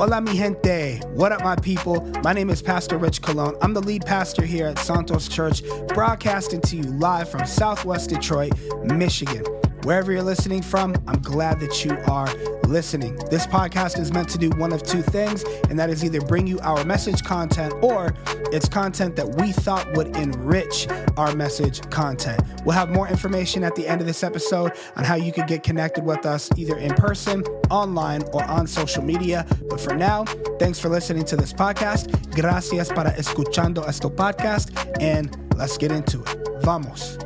Hola, mi gente. What up, my people? My name is Pastor Rich Colon. I'm the lead pastor here at Santos Church, broadcasting to you live from Southwest Detroit, Michigan. Wherever you're listening from, I'm glad that you are listening. This podcast is meant to do one of two things, and that is either bring you our message content or it's content that we thought would enrich our message content. We'll have more information at the end of this episode on how you can get connected with us either in person, online, or on social media. But for now, thanks for listening to this podcast. Gracias para escuchando esto podcast, and let's get into it. Vamos.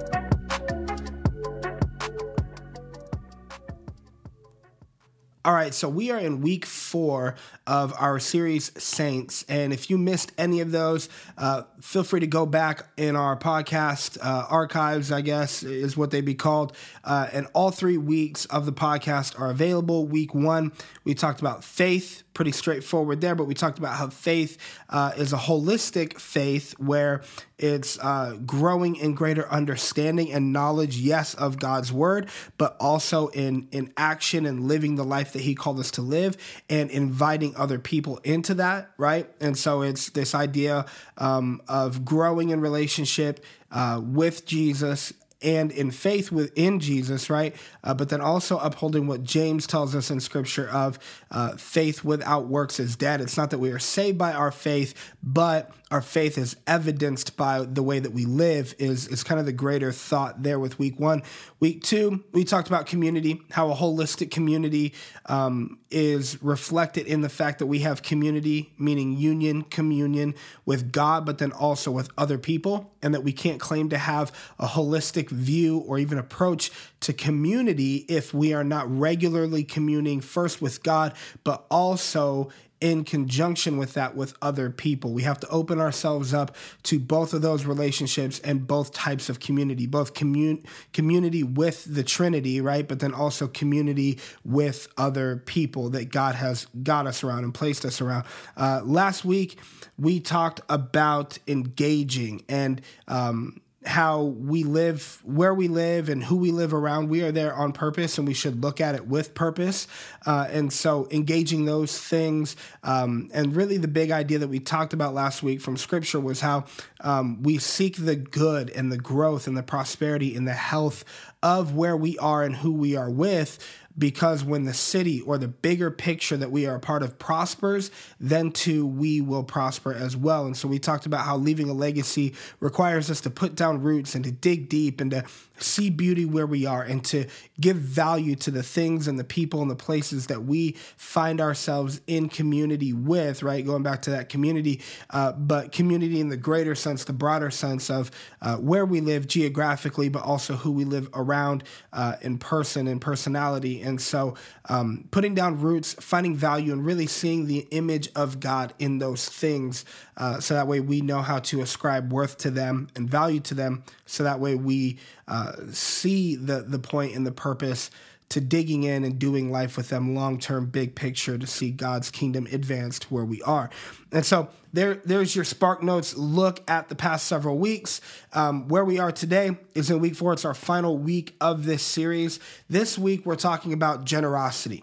All right, so we are in week four of our series Saints. And if you missed any of those, uh, feel free to go back in our podcast uh, archives, I guess is what they'd be called. Uh, and all three weeks of the podcast are available. Week one, we talked about faith, pretty straightforward there, but we talked about how faith uh, is a holistic faith where it's uh, growing in greater understanding and knowledge, yes, of God's word, but also in, in action and living the life that He called us to live and inviting other people into that, right? And so it's this idea um, of growing in relationship uh, with Jesus and in faith within Jesus, right? Uh, but then also upholding what James tells us in Scripture of uh, faith without works is dead. It's not that we are saved by our faith, but our faith is evidenced by the way that we live is is kind of the greater thought there with week one. Week two we talked about community how a holistic community um, is reflected in the fact that we have community meaning union communion with god but then also with other people and that we can't claim to have a holistic view or even approach to community if we are not regularly communing first with god but also in conjunction with that with other people. We have to open ourselves up to both of those relationships and both types of community, both commun- community with the Trinity, right? But then also community with other people that God has got us around and placed us around. Uh, last week, we talked about engaging and um, how we live, where we live, and who we live around. We are there on purpose, and we should look at it with purpose. Uh, and so, engaging those things, um, and really the big idea that we talked about last week from Scripture was how um, we seek the good and the growth and the prosperity and the health of where we are and who we are with because when the city or the bigger picture that we are a part of prospers, then too we will prosper as well. And so we talked about how leaving a legacy requires us to put down roots and to dig deep and to see beauty where we are and to give value to the things and the people and the places that we find ourselves in community with, right? Going back to that community, uh, but community in the greater sense, the broader sense of uh, where we live geographically, but also who we live around uh, in person and personality. And so um, putting down roots, finding value, and really seeing the image of God in those things. Uh, so that way we know how to ascribe worth to them and value to them. So that way we uh, see the the point and the purpose to digging in and doing life with them long term, big picture to see God's kingdom advanced where we are. And so there, there's your Spark Notes look at the past several weeks. Um, where we are today is in week four. It's our final week of this series. This week, we're talking about generosity.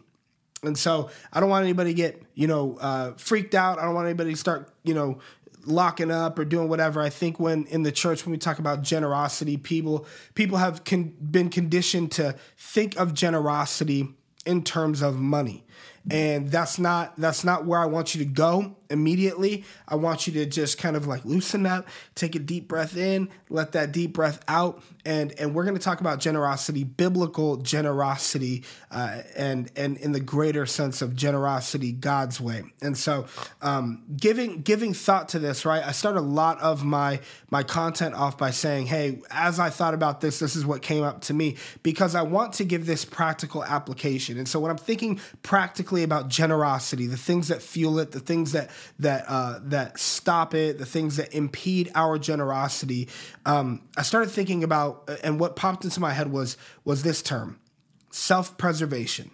And so I don't want anybody to get, you know, uh, freaked out. I don't want anybody to start, you know, locking up or doing whatever. I think when in the church when we talk about generosity, people people have con- been conditioned to think of generosity in terms of money. And that's not that's not where I want you to go immediately. I want you to just kind of like loosen up, take a deep breath in, let that deep breath out, and and we're going to talk about generosity, biblical generosity, uh, and and in the greater sense of generosity, God's way. And so, um, giving giving thought to this, right? I start a lot of my my content off by saying, hey, as I thought about this, this is what came up to me because I want to give this practical application. And so when I'm thinking practically about generosity, the things that fuel it, the things that that uh, that stop it, the things that impede our generosity. Um, I started thinking about, and what popped into my head was was this term, self preservation.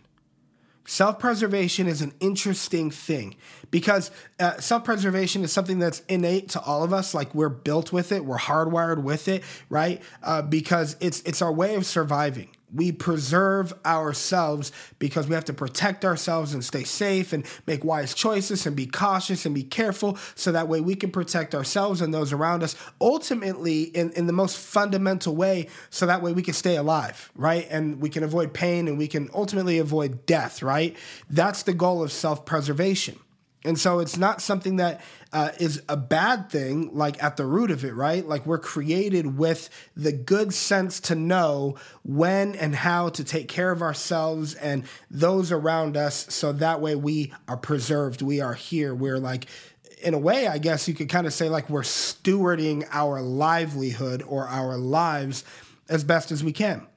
Self preservation is an interesting thing because uh, self preservation is something that's innate to all of us. Like we're built with it, we're hardwired with it, right? Uh, because it's it's our way of surviving we preserve ourselves because we have to protect ourselves and stay safe and make wise choices and be cautious and be careful so that way we can protect ourselves and those around us ultimately in, in the most fundamental way so that way we can stay alive right? And we can avoid pain and we can ultimately avoid death right? That's the goal of self-preservation and so it's not something that uh, is a bad thing, like at the root of it, right? Like we're created with the good sense to know when and how to take care of ourselves and those around us. So that way we are preserved. We are here. We're like, in a way, I guess you could kind of say like we're stewarding our livelihood or our lives as best as we can.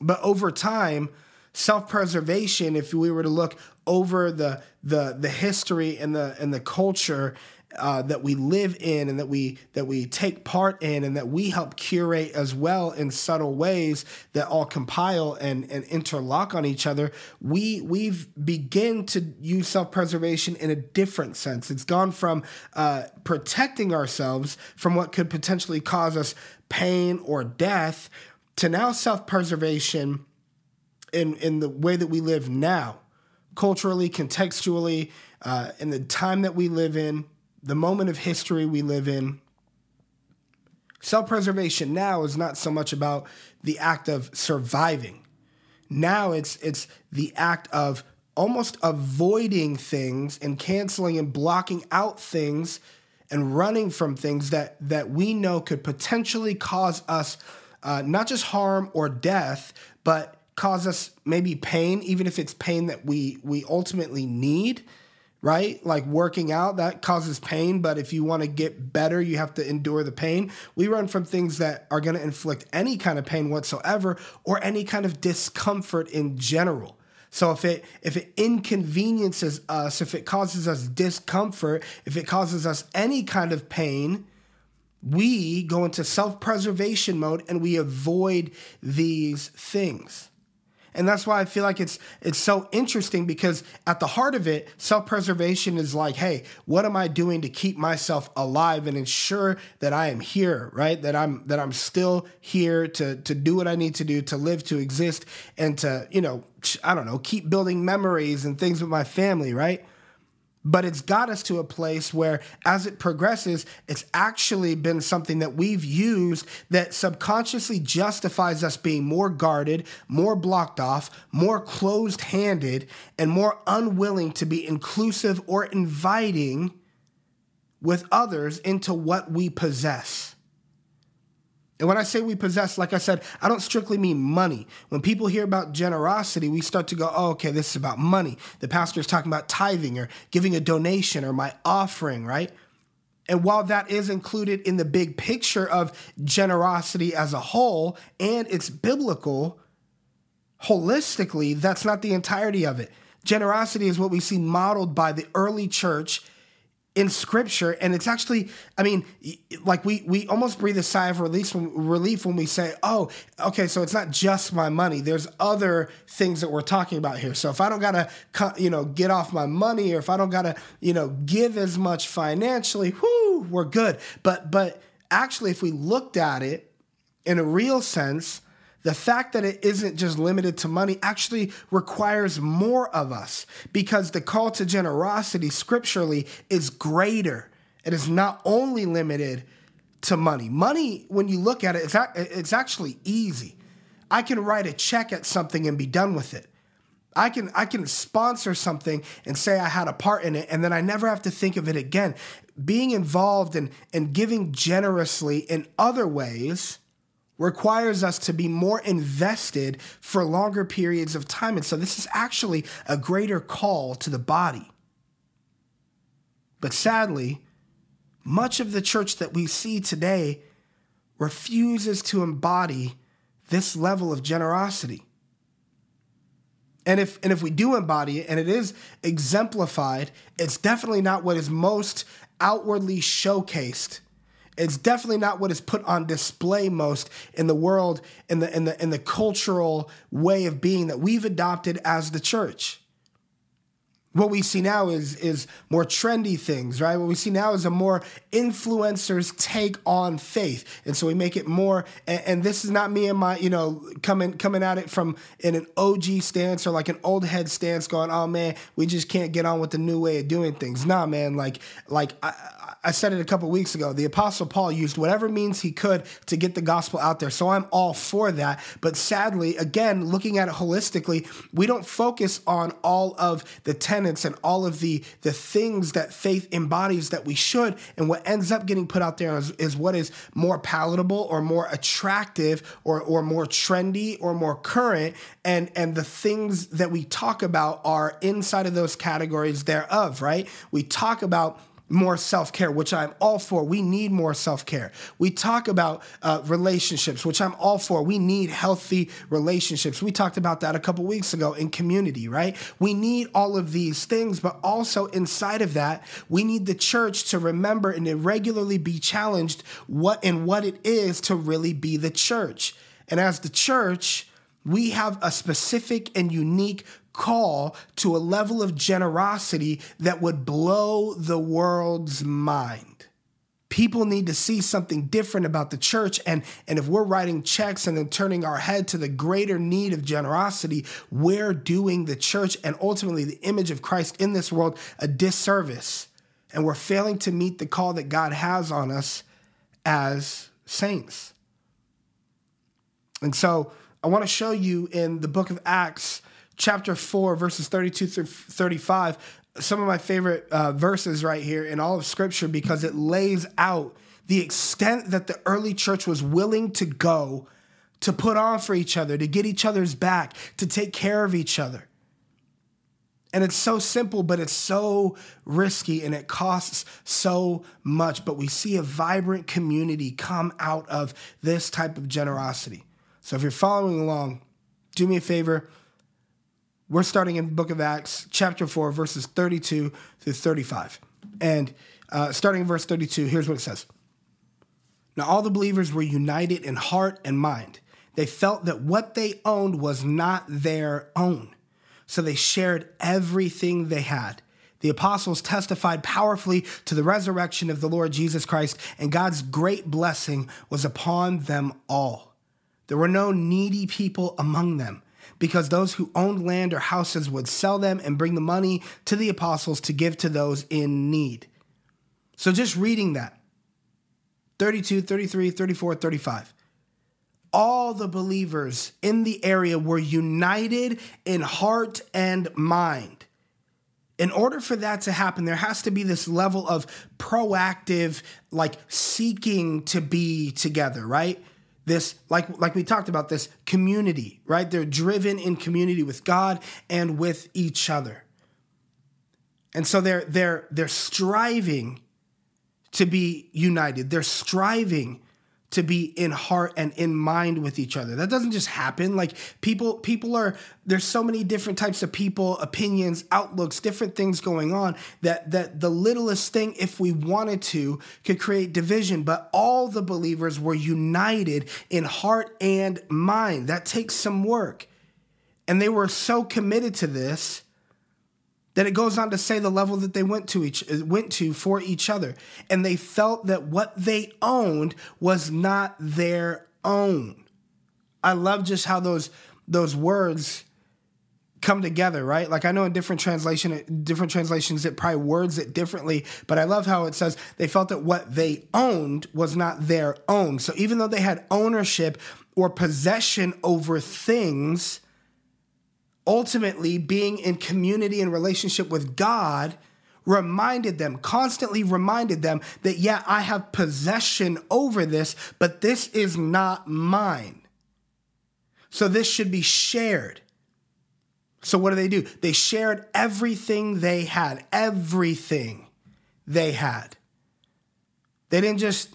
But over time, self preservation, if we were to look over the the the history and the and the culture uh, that we live in and that we that we take part in and that we help curate as well in subtle ways that all compile and, and interlock on each other we we've begin to use self-preservation in a different sense. It's gone from uh, protecting ourselves from what could potentially cause us pain or death to now self-preservation in in the way that we live now culturally, contextually, uh, in the time that we live in, the moment of history we live in. Self preservation now is not so much about the act of surviving. Now it's it's the act of almost avoiding things and canceling and blocking out things and running from things that that we know could potentially cause us uh, not just harm or death, but cause us maybe pain, even if it's pain that we we ultimately need, right? Like working out that causes pain, but if you want to get better, you have to endure the pain. We run from things that are going to inflict any kind of pain whatsoever or any kind of discomfort in general. So if it if it inconveniences us, if it causes us discomfort, if it causes us any kind of pain, we go into self-preservation mode and we avoid these things. And that's why I feel like it's it's so interesting because at the heart of it, self-preservation is like, hey, what am I doing to keep myself alive and ensure that I am here, right? That I'm that I'm still here to to do what I need to do to live, to exist, and to, you know, I don't know, keep building memories and things with my family, right? But it's got us to a place where as it progresses it's actually been something that we've used that subconsciously justifies us being more guarded more blocked off more closed-handed and more unwilling to be inclusive or inviting with others into what we possess and when I say we possess, like I said, I don't strictly mean money. When people hear about generosity, we start to go, oh, okay, this is about money. The pastor is talking about tithing or giving a donation or my offering, right? And while that is included in the big picture of generosity as a whole and it's biblical, holistically, that's not the entirety of it. Generosity is what we see modeled by the early church in scripture and it's actually i mean like we we almost breathe a sigh of relief when, relief when we say oh okay so it's not just my money. There's other things that we're talking about here. So if i don't gotta you know get off my money or if i don't gotta you know give as much financially whoo we're good. But but actually if we looked at it in a real sense the fact that it isn't just limited to money actually requires more of us because the call to generosity scripturally is greater. It is not only limited to money. Money, when you look at it, it's, actually easy. I can write a check at something and be done with it. I can I can sponsor something and say I had a part in it and then I never have to think of it again. Being involved and and giving generously in other ways requires us to be more invested for longer periods of time. And so this is actually a greater call to the body. But sadly, much of the church that we see today refuses to embody this level of generosity. And if and if we do embody it and it is exemplified, it's definitely not what is most outwardly showcased it's definitely not what is put on display most in the world in the in the in the cultural way of being that we've adopted as the church what we see now is is more trendy things, right? What we see now is a more influencers take on faith, and so we make it more. And, and, this is not me and my, you know, coming coming at it from in an OG stance or like an old head stance, going, "Oh man, we just can't get on with the new way of doing things." Nah, man, like like I, I said it a couple weeks ago. The Apostle Paul used whatever means he could to get the gospel out there. So I'm all for that. But sadly, again, looking at it holistically, we don't focus on all of the and all of the, the things that faith embodies that we should. And what ends up getting put out there is, is what is more palatable or more attractive or, or more trendy or more current. And, and the things that we talk about are inside of those categories thereof, right? We talk about more self care, which I'm all for. We need more self care. We talk about uh, relationships, which I'm all for. We need healthy relationships. We talked about that a couple weeks ago in community, right? We need all of these things, but also inside of that, we need the church to remember and to regularly be challenged what and what it is to really be the church. And as the church, we have a specific and unique call to a level of generosity that would blow the world's mind. People need to see something different about the church. And, and if we're writing checks and then turning our head to the greater need of generosity, we're doing the church and ultimately the image of Christ in this world a disservice. And we're failing to meet the call that God has on us as saints. And so I want to show you in the book of Acts chapter 4, verses 32 through 35, some of my favorite uh, verses right here in all of Scripture because it lays out the extent that the early church was willing to go to put on for each other, to get each other's back, to take care of each other. And it's so simple, but it's so risky and it costs so much. But we see a vibrant community come out of this type of generosity. So if you're following along, do me a favor, we're starting in book of Acts, chapter 4, verses 32 through 35. And uh, starting in verse 32, here's what it says Now all the believers were united in heart and mind. They felt that what they owned was not their own. So they shared everything they had. The apostles testified powerfully to the resurrection of the Lord Jesus Christ, and God's great blessing was upon them all. There were no needy people among them because those who owned land or houses would sell them and bring the money to the apostles to give to those in need. So just reading that 32, 33, 34, 35. All the believers in the area were united in heart and mind. In order for that to happen, there has to be this level of proactive, like seeking to be together, right? This like like we talked about this community right? They're driven in community with god and with each other. And so they're they're they're striving to be united. They're striving to be in heart and in mind with each other. That doesn't just happen. Like people people are there's so many different types of people, opinions, outlooks, different things going on that that the littlest thing if we wanted to could create division, but all the believers were united in heart and mind. That takes some work. And they were so committed to this that it goes on to say the level that they went to each went to for each other. And they felt that what they owned was not their own. I love just how those those words come together right? Like i know in different translation different translations it probably words it differently but i love how it says they felt that what they owned was not their own. So even though they had ownership or possession over things ultimately being in community and relationship with God reminded them, constantly reminded them that, yeah, I have possession over this, but this is not mine. So this should be shared. So what do they do? They shared everything they had, everything they had. They didn't just,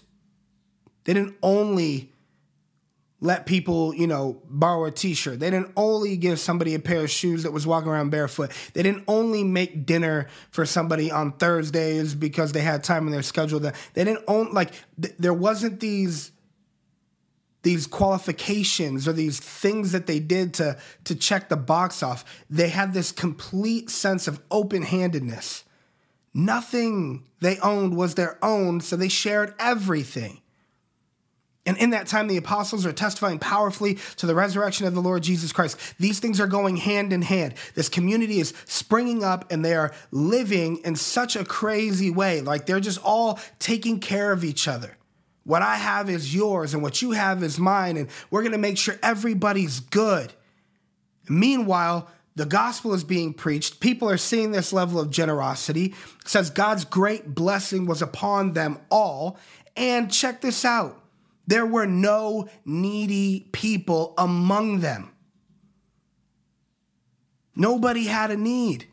they didn't only let people, you know, borrow a t-shirt. They didn't only give somebody a pair of shoes that was walking around barefoot. They didn't only make dinner for somebody on Thursdays because they had time in their schedule. That they didn't own like th- there wasn't these these qualifications or these things that they did to, to check the box off. They had this complete sense of open handedness. Nothing they owned was their own, so they shared everything. And in that time, the apostles are testifying powerfully to the resurrection of the Lord Jesus Christ. These things are going hand in hand. This community is springing up and they are living in such a crazy way. Like they're just all taking care of each other. What I have is yours, and what you have is mine, and we're gonna make sure everybody's good. Meanwhile, the gospel is being preached. People are seeing this level of generosity. It says God's great blessing was upon them all. And check this out there were no needy people among them. Nobody had a need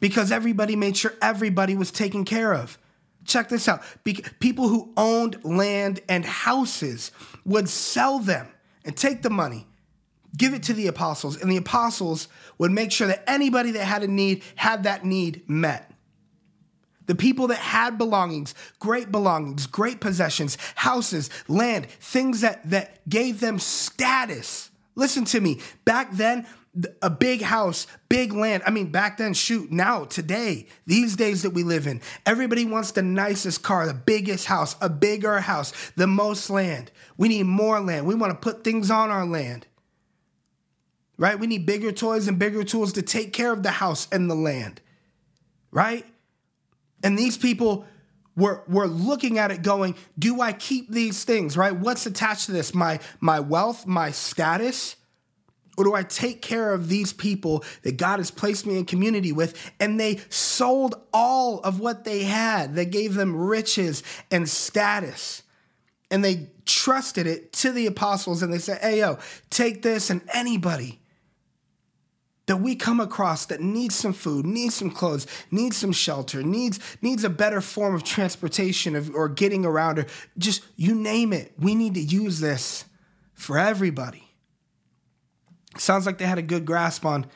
because everybody made sure everybody was taken care of. Check this out. Be- people who owned land and houses would sell them and take the money, give it to the apostles, and the apostles would make sure that anybody that had a need had that need met. The people that had belongings, great belongings, great possessions, houses, land, things that, that gave them status. Listen to me. Back then, a big house, big land. I mean, back then, shoot, now, today, these days that we live in, everybody wants the nicest car, the biggest house, a bigger house, the most land. We need more land. We want to put things on our land, right? We need bigger toys and bigger tools to take care of the house and the land, right? And these people were, were looking at it going, do I keep these things, right? What's attached to this? My, my wealth, my status? Or do I take care of these people that God has placed me in community with? And they sold all of what they had. They gave them riches and status. And they trusted it to the apostles and they said, hey, yo, take this and anybody that we come across that needs some food, needs some clothes, needs some shelter, needs needs a better form of transportation of, or getting around or just you name it. We need to use this for everybody. Sounds like they had a good grasp on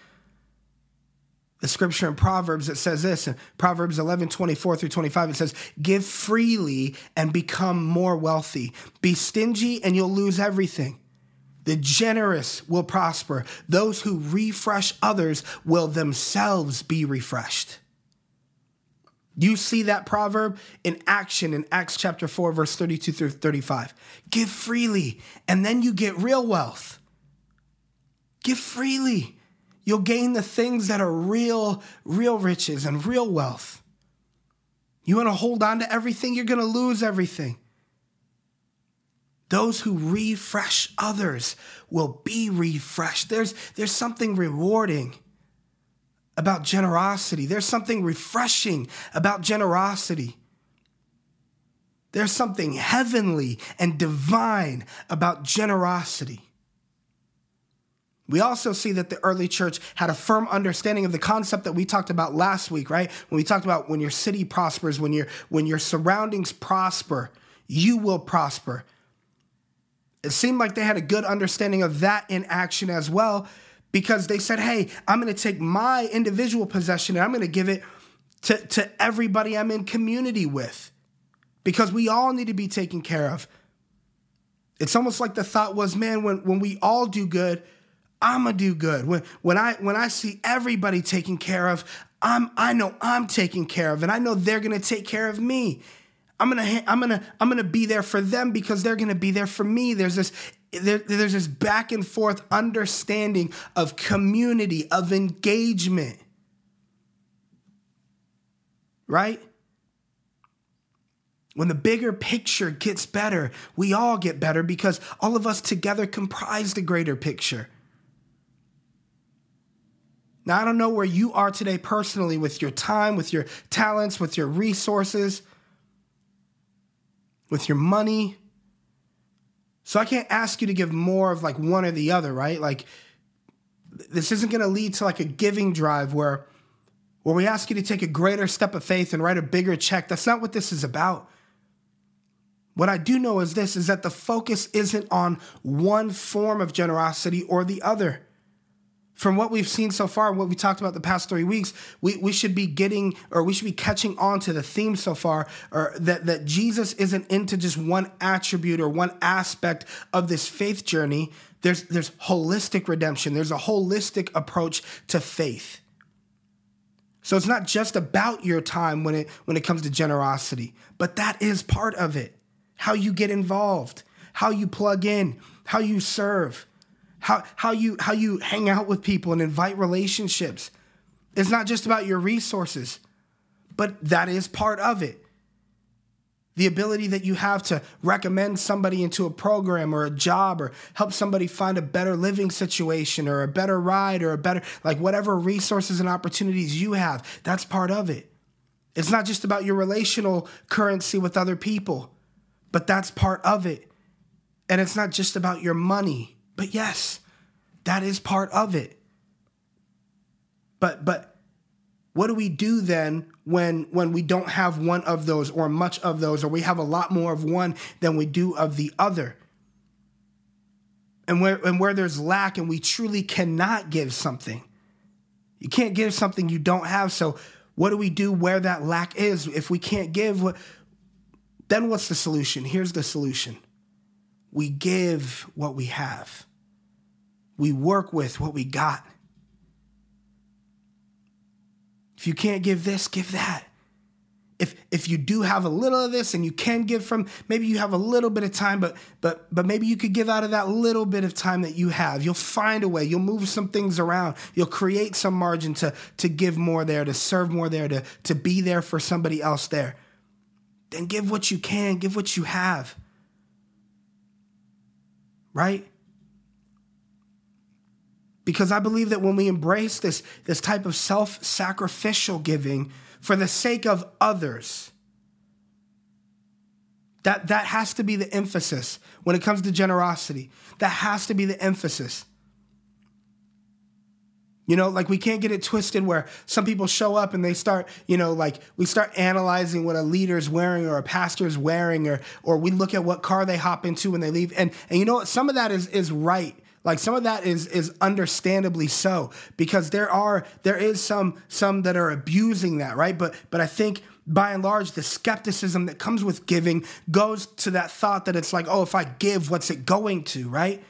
the scripture in Proverbs that says this in Proverbs 11 24 through 25. It says, Give freely and become more wealthy. Be stingy and you'll lose everything. The generous will prosper. Those who refresh others will themselves be refreshed. You see that proverb in action in Acts chapter 4, verse 32 through 35. Give freely, and then you get real wealth. Give freely. You'll gain the things that are real, real riches and real wealth. You want to hold on to everything, you're going to lose everything. Those who refresh others will be refreshed. There's, there's something rewarding about generosity. There's something refreshing about generosity. There's something heavenly and divine about generosity. We also see that the early church had a firm understanding of the concept that we talked about last week, right? When we talked about when your city prospers, when your when your surroundings prosper, you will prosper. It seemed like they had a good understanding of that in action as well because they said, hey, I'm going to take my individual possession and I'm going to give it to, to everybody I'm in community with because we all need to be taken care of. It's almost like the thought was, man, when, when we all do good, I'm gonna do good. When when I when I see everybody taken care of, I'm I know I'm taken care of, and I know they're gonna take care of me. I'm gonna I'm gonna I'm gonna be there for them because they're gonna be there for me. There's this there, there's this back and forth understanding of community of engagement, right? When the bigger picture gets better, we all get better because all of us together comprise the greater picture. Now, I don't know where you are today personally with your time, with your talents, with your resources with your money. So I can't ask you to give more of like one or the other, right? Like this isn't going to lead to like a giving drive where where we ask you to take a greater step of faith and write a bigger check. That's not what this is about. What I do know is this is that the focus isn't on one form of generosity or the other. From what we've seen so far and what we talked about the past three weeks, we, we should be getting or we should be catching on to the theme so far, or that, that Jesus isn't into just one attribute or one aspect of this faith journey. There's there's holistic redemption. There's a holistic approach to faith. So it's not just about your time when it when it comes to generosity, but that is part of it. How you get involved, how you plug in, how you serve how, how, you, how you hang out with people and invite relationships. It's not just about your resources, but that is part of it. The ability that you have to recommend somebody into a program or a job or help somebody find a better living situation or a better ride or a better, like whatever resources and opportunities you have, that's part of it. It's not just about your relational currency with other people, but that's part of it. And it's not just about your money but yes, that is part of it. But but what do we do then when when we don't have one of those or much of those or we have a lot more of one than we do of the other? And where and where there's lack and we truly cannot give something. You can't give something you don't have. So what do we do where that lack is? If we can't give, then what's the solution? Here's the solution. We give what we have we work with what we got. If you can't give this, give that. If if you do have a little of this and you can give from, maybe you have a little bit of time, but but but maybe you could give out of that little bit of time that you have. You'll find a way. You'll move some things around. You'll create some margin to to give more there, to serve more there, to to be there for somebody else there. Then give what you can, give what you have. Right? Because I believe that when we embrace this, this type of self sacrificial giving for the sake of others, that, that has to be the emphasis when it comes to generosity. That has to be the emphasis. You know, like we can't get it twisted where some people show up and they start, you know, like we start analyzing what a leader's wearing or a pastor's wearing, or or we look at what car they hop into when they leave. And and you know what? Some of that is is right like some of that is is understandably so because there are there is some some that are abusing that, right? But but I think by and large the skepticism that comes with giving goes to that thought that it's like, "Oh, if I give, what's it going to?" right?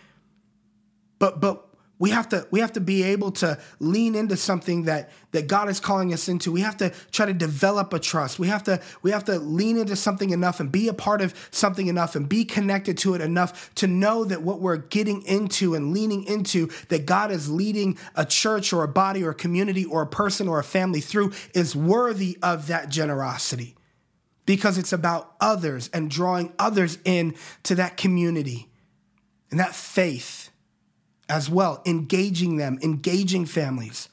But but we have to we have to be able to lean into something that that God is calling us into. We have to try to develop a trust. We have to we have to lean into something enough and be a part of something enough and be connected to it enough to know that what we're getting into and leaning into that God is leading a church or a body or a community or a person or a family through is worthy of that generosity. Because it's about others and drawing others in to that community and that faith as well, engaging them, engaging families.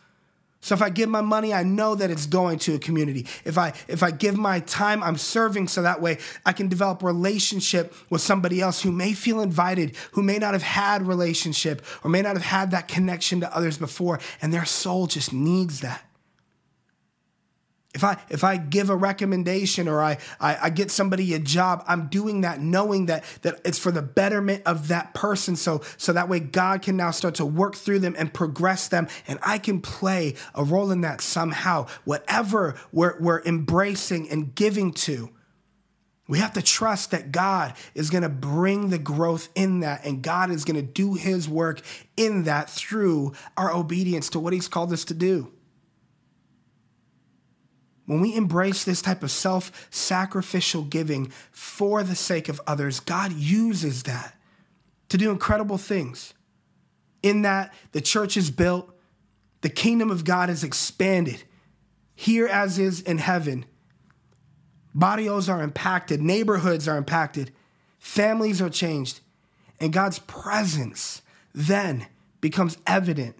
So if I give my money, I know that it's going to a community. If I if I give my time, I'm serving so that way I can develop relationship with somebody else who may feel invited, who may not have had relationship or may not have had that connection to others before and their soul just needs that. If I if I give a recommendation or I, I, I get somebody a job, I'm doing that knowing that that it's for the betterment of that person. So so that way God can now start to work through them and progress them, and I can play a role in that somehow. Whatever we're we're embracing and giving to. We have to trust that God is going to bring the growth in that, and God is going to do his work in that through our obedience to what he's called us to do. When we embrace this type of self sacrificial giving for the sake of others, God uses that to do incredible things. In that, the church is built, the kingdom of God is expanded, here as is in heaven. Barrios are impacted, neighborhoods are impacted, families are changed, and God's presence then becomes evident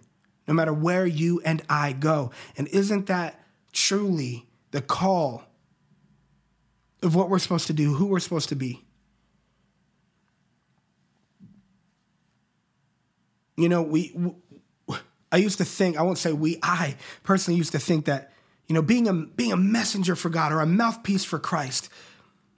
no matter where you and I go. And isn't that truly the call of what we're supposed to do, who we're supposed to be. You know, we, I used to think, I won't say we, I personally used to think that, you know, being a, being a messenger for God or a mouthpiece for Christ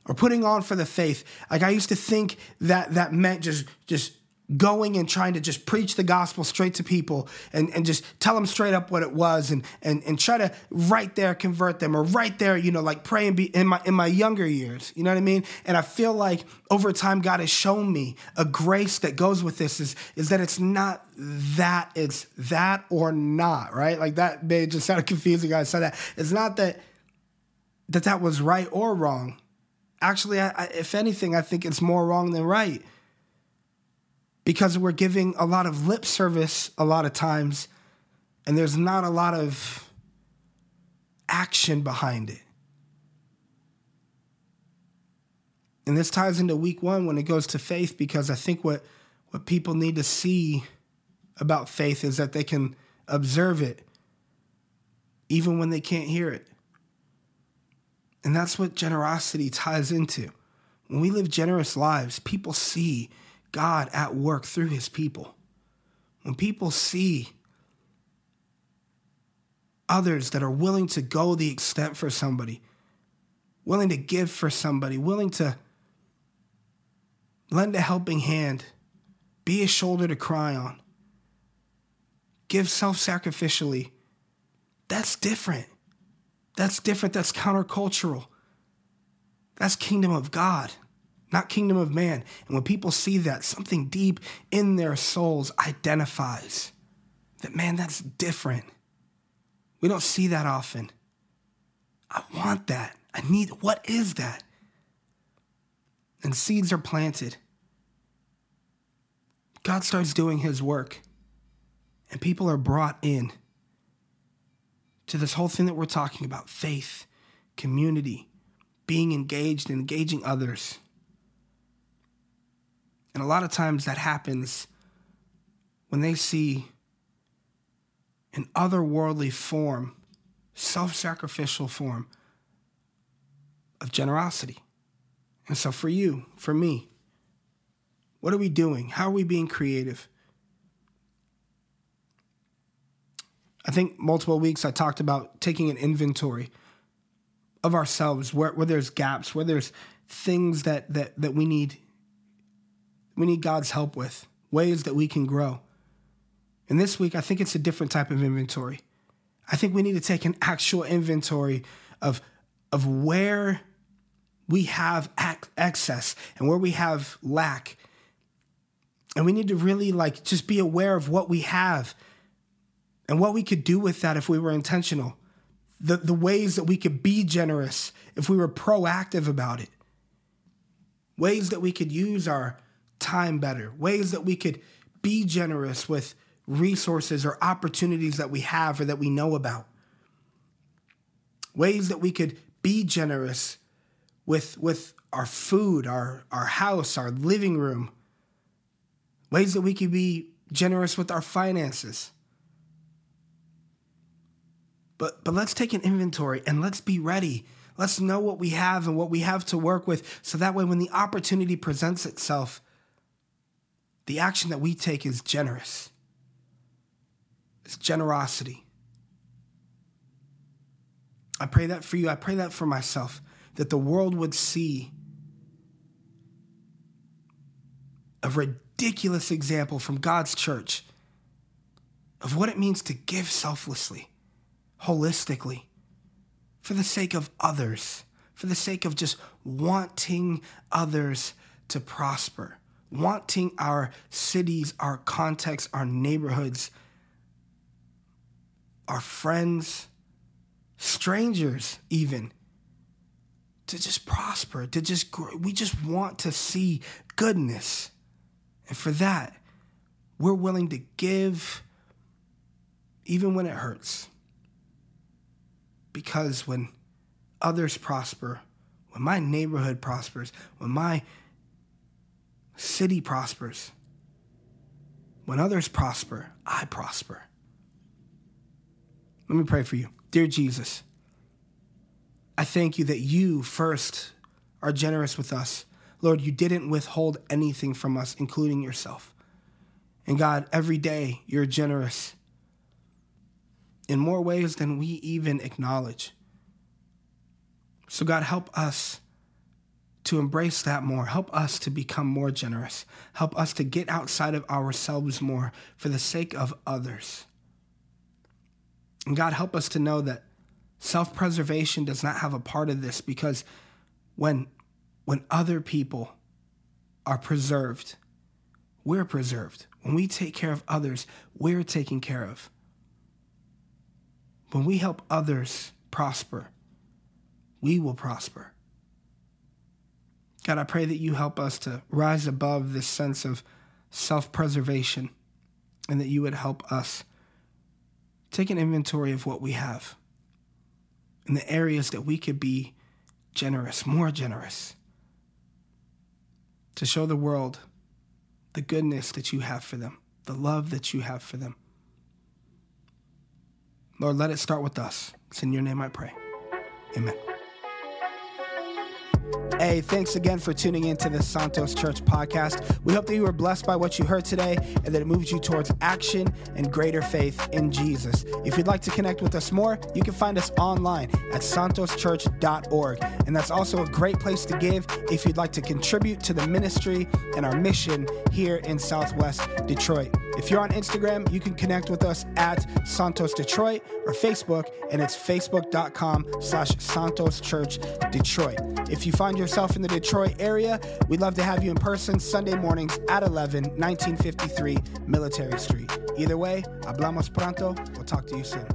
or putting on for the faith, like I used to think that that meant just, just going and trying to just preach the gospel straight to people and, and just tell them straight up what it was and, and and try to right there convert them or right there you know like pray and be in my in my younger years you know what i mean? And i feel like over time god has shown me a grace that goes with this is is that it's not that it's that or not right? Like that may just sound confusing i said that. It's not that that that was right or wrong. Actually I, I, if anything i think it's more wrong than right because we're giving a lot of lip service a lot of times and there's not a lot of action behind it. And this ties into week one when it goes to faith because I think what, what people need to see about faith is that they can observe it even when they can't hear it. And that's what generosity ties into. When we live generous lives, people see God at work through his people. When people see others that are willing to go the extent for somebody, willing to give for somebody, willing to lend a helping hand, be a shoulder to cry on, give self sacrificially, that's different. That's different. That's countercultural. That's kingdom of God not kingdom of man. And when people see that, something deep in their souls identifies that, man, that's different. We don't see that often. I want that. I need, what is that? And seeds are planted. God starts doing his work, and people are brought in to this whole thing that we're talking about faith, community, being engaged and engaging others. And a lot of times that happens when they see an otherworldly form, self sacrificial form of generosity. And so, for you, for me, what are we doing? How are we being creative? I think multiple weeks I talked about taking an inventory of ourselves where, where there's gaps, where there's things that, that, that we need we need God's help with, ways that we can grow. And this week, I think it's a different type of inventory. I think we need to take an actual inventory of, of where we have ac- excess and where we have lack. And we need to really like just be aware of what we have and what we could do with that if we were intentional. The, the ways that we could be generous if we were proactive about it. Ways that we could use our time better, ways that we could be generous with resources or opportunities that we have or that we know about. Ways that we could be generous with, with our food, our, our house, our living room. Ways that we could be generous with our finances. But, but let's take an inventory and let's be ready. Let's know what we have and what we have to work with so that way when the opportunity presents itself, the action that we take is generous. It's generosity. I pray that for you. I pray that for myself, that the world would see a ridiculous example from God's church of what it means to give selflessly, holistically, for the sake of others, for the sake of just wanting others to prosper wanting our cities, our context, our neighborhoods, our friends, strangers, even to just prosper, to just grow. We just want to see goodness. And for that, we're willing to give even when it hurts. Because when others prosper, when my neighborhood prospers, when my city prospers. When others prosper, I prosper. Let me pray for you. Dear Jesus, I thank you that you first are generous with us. Lord, you didn't withhold anything from us, including yourself. And God, every day you're generous in more ways than we even acknowledge. So, God, help us to embrace that more. Help us to become more generous. Help us to get outside of ourselves more for the sake of others. And God, help us to know that self preservation does not have a part of this because when, when other people are preserved, we're preserved. When we take care of others, we're taken care of. When we help others prosper, we will prosper. God, I pray that you help us to rise above this sense of self preservation and that you would help us take an inventory of what we have in the areas that we could be generous, more generous, to show the world the goodness that you have for them, the love that you have for them. Lord, let it start with us. It's in your name I pray. Amen. Hey, thanks again for tuning into the Santos Church podcast. We hope that you were blessed by what you heard today and that it moves you towards action and greater faith in Jesus. If you'd like to connect with us more, you can find us online at santoschurch.org. And that's also a great place to give if you'd like to contribute to the ministry and our mission here in Southwest Detroit. If you're on Instagram, you can connect with us at Santos Detroit or Facebook, and it's facebook.com slash Santos Church Detroit. If you find yourself in the Detroit area, we'd love to have you in person Sunday mornings at 11, 1953 Military Street. Either way, hablamos pronto. We'll talk to you soon.